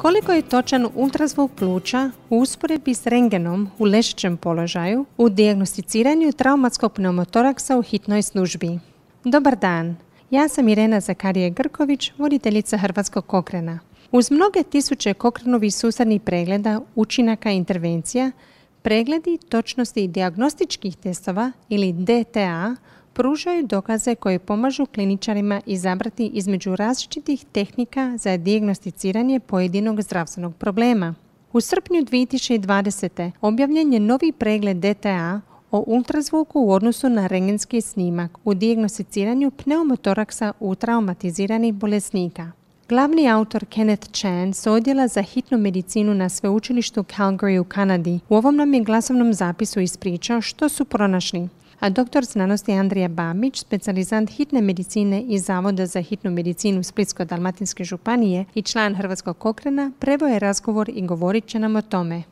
Koliko je točan ultrazvuk pluća u usporedbi s rengenom u ležećem položaju u dijagnosticiranju traumatskog pneumotoraksa u hitnoj službi? Dobar dan, ja sam Irena Zakarije Grković, voditeljica Hrvatskog kokrena. Uz mnoge tisuće kokrenovih susadnih pregleda, učinaka i intervencija, pregledi točnosti dijagnostičkih testova ili DTA pružaju dokaze koje pomažu kliničarima izabrati između različitih tehnika za dijagnosticiranje pojedinog zdravstvenog problema. U srpnju 2020. objavljen je novi pregled DTA o ultrazvuku u odnosu na rengenski snimak u dijagnosticiranju pneumotoraksa u traumatiziranih bolesnika. Glavni autor Kenneth Chan s odjela za hitnu medicinu na sveučilištu Calgary u Kanadi u ovom nam je glasovnom zapisu ispričao što su pronašli a doktor znanosti Andrija Bamić, specijalizant hitne medicine iz Zavoda za hitnu medicinu Splitsko-Dalmatinske županije i član Hrvatskog kokrena, prevoje razgovor i govorit će nam o tome.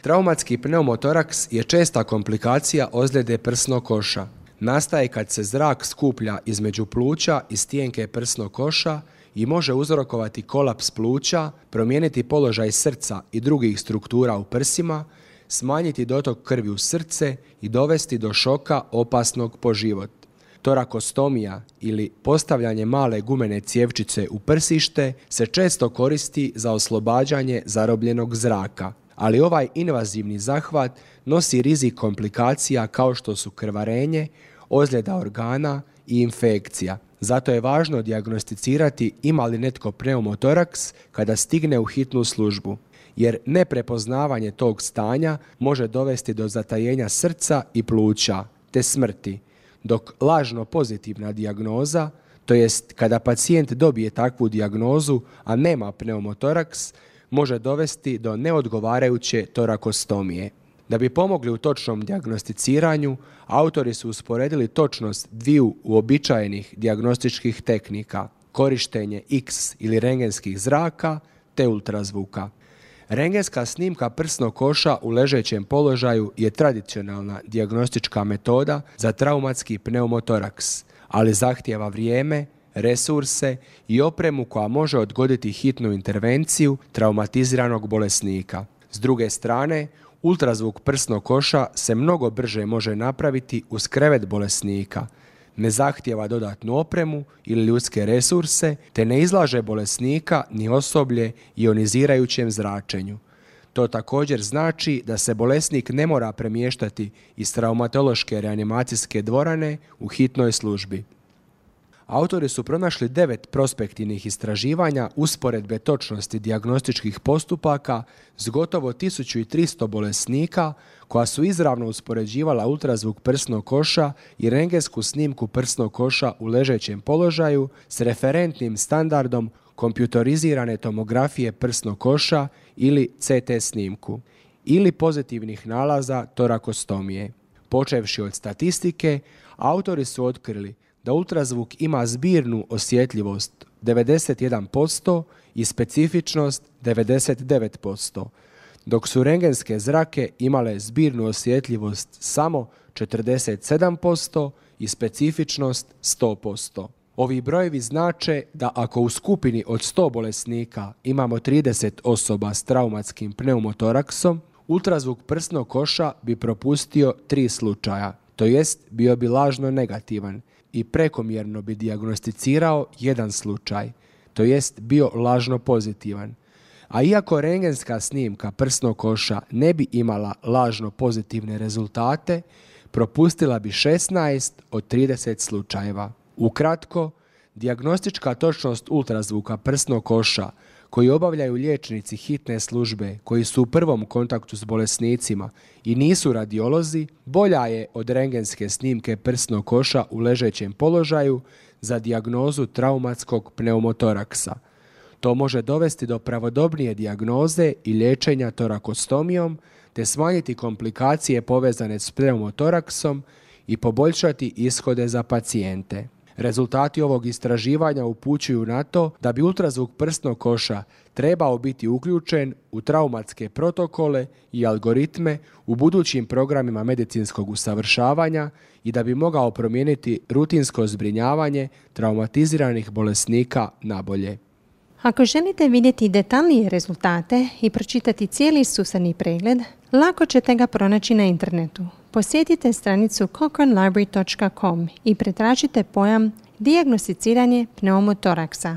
Traumatski pneumotoraks je česta komplikacija ozljede prsnog koša. Nastaje kad se zrak skuplja između pluća i stijenke prsnog koša i može uzrokovati kolaps pluća, promijeniti položaj srca i drugih struktura u prsima, smanjiti dotok krvi u srce i dovesti do šoka opasnog po život. Torakostomija ili postavljanje male gumene cjevčice u prsište se često koristi za oslobađanje zarobljenog zraka, ali ovaj invazivni zahvat nosi rizik komplikacija kao što su krvarenje, ozljeda organa i infekcija. Zato je važno dijagnosticirati ima li netko pneumotoraks kada stigne u hitnu službu jer neprepoznavanje tog stanja može dovesti do zatajenja srca i pluća te smrti, dok lažno pozitivna dijagnoza, to jest kada pacijent dobije takvu dijagnozu, a nema pneumotoraks, može dovesti do neodgovarajuće torakostomije. Da bi pomogli u točnom dijagnosticiranju, autori su usporedili točnost dviju uobičajenih dijagnostičkih tehnika, korištenje X ili rengenskih zraka te ultrazvuka. Rengenska snimka prsnog koša u ležećem položaju je tradicionalna dijagnostička metoda za traumatski pneumotoraks, ali zahtjeva vrijeme, resurse i opremu koja može odgoditi hitnu intervenciju traumatiziranog bolesnika. S druge strane, ultrazvuk prsnog koša se mnogo brže može napraviti uz krevet bolesnika – ne zahtjeva dodatnu opremu ili ljudske resurse, te ne izlaže bolesnika ni osoblje ionizirajućem zračenju. To također znači da se bolesnik ne mora premještati iz traumatološke reanimacijske dvorane u hitnoj službi. Autori su pronašli devet prospektivnih istraživanja usporedbe točnosti dijagnostičkih postupaka s gotovo 1300 bolesnika koja su izravno uspoređivala ultrazvuk prsnog koša i rengensku snimku prsnog koša u ležećem položaju s referentnim standardom kompjutorizirane tomografije prsnog koša ili CT snimku ili pozitivnih nalaza torakostomije. Počevši od statistike, autori su otkrili da ultrazvuk ima zbirnu osjetljivost 91% i specifičnost 99%, dok su rengenske zrake imale zbirnu osjetljivost samo 47% i specifičnost 100%. Ovi brojevi znače da ako u skupini od 100 bolesnika imamo 30 osoba s traumatskim pneumotoraksom, ultrazvuk prsnog koša bi propustio tri slučaja, to jest bio bi lažno negativan i prekomjerno bi dijagnosticirao jedan slučaj, to jest bio lažno pozitivan. A iako rengenska snimka prsnog koša ne bi imala lažno pozitivne rezultate, propustila bi 16 od 30 slučajeva. Ukratko, dijagnostička točnost ultrazvuka prsnog koša koji obavljaju liječnici hitne službe koji su u prvom kontaktu s bolesnicima i nisu radiolozi, bolja je od rengenske snimke prsnog koša u ležećem položaju za dijagnozu traumatskog pneumotoraksa. To može dovesti do pravodobnije dijagnoze i liječenja torakostomijom te smanjiti komplikacije povezane s pneumotoraksom i poboljšati ishode za pacijente. Rezultati ovog istraživanja upućuju na to da bi ultrazvuk prsnog koša trebao biti uključen u traumatske protokole i algoritme u budućim programima medicinskog usavršavanja i da bi mogao promijeniti rutinsko zbrinjavanje traumatiziranih bolesnika na bolje. Ako želite vidjeti detaljnije rezultate i pročitati cijeli susani pregled, lako ćete ga pronaći na internetu. Posjetite stranicu cochranelibrary.com i pretražite pojam dijagnosticiranje pneumotoraksa.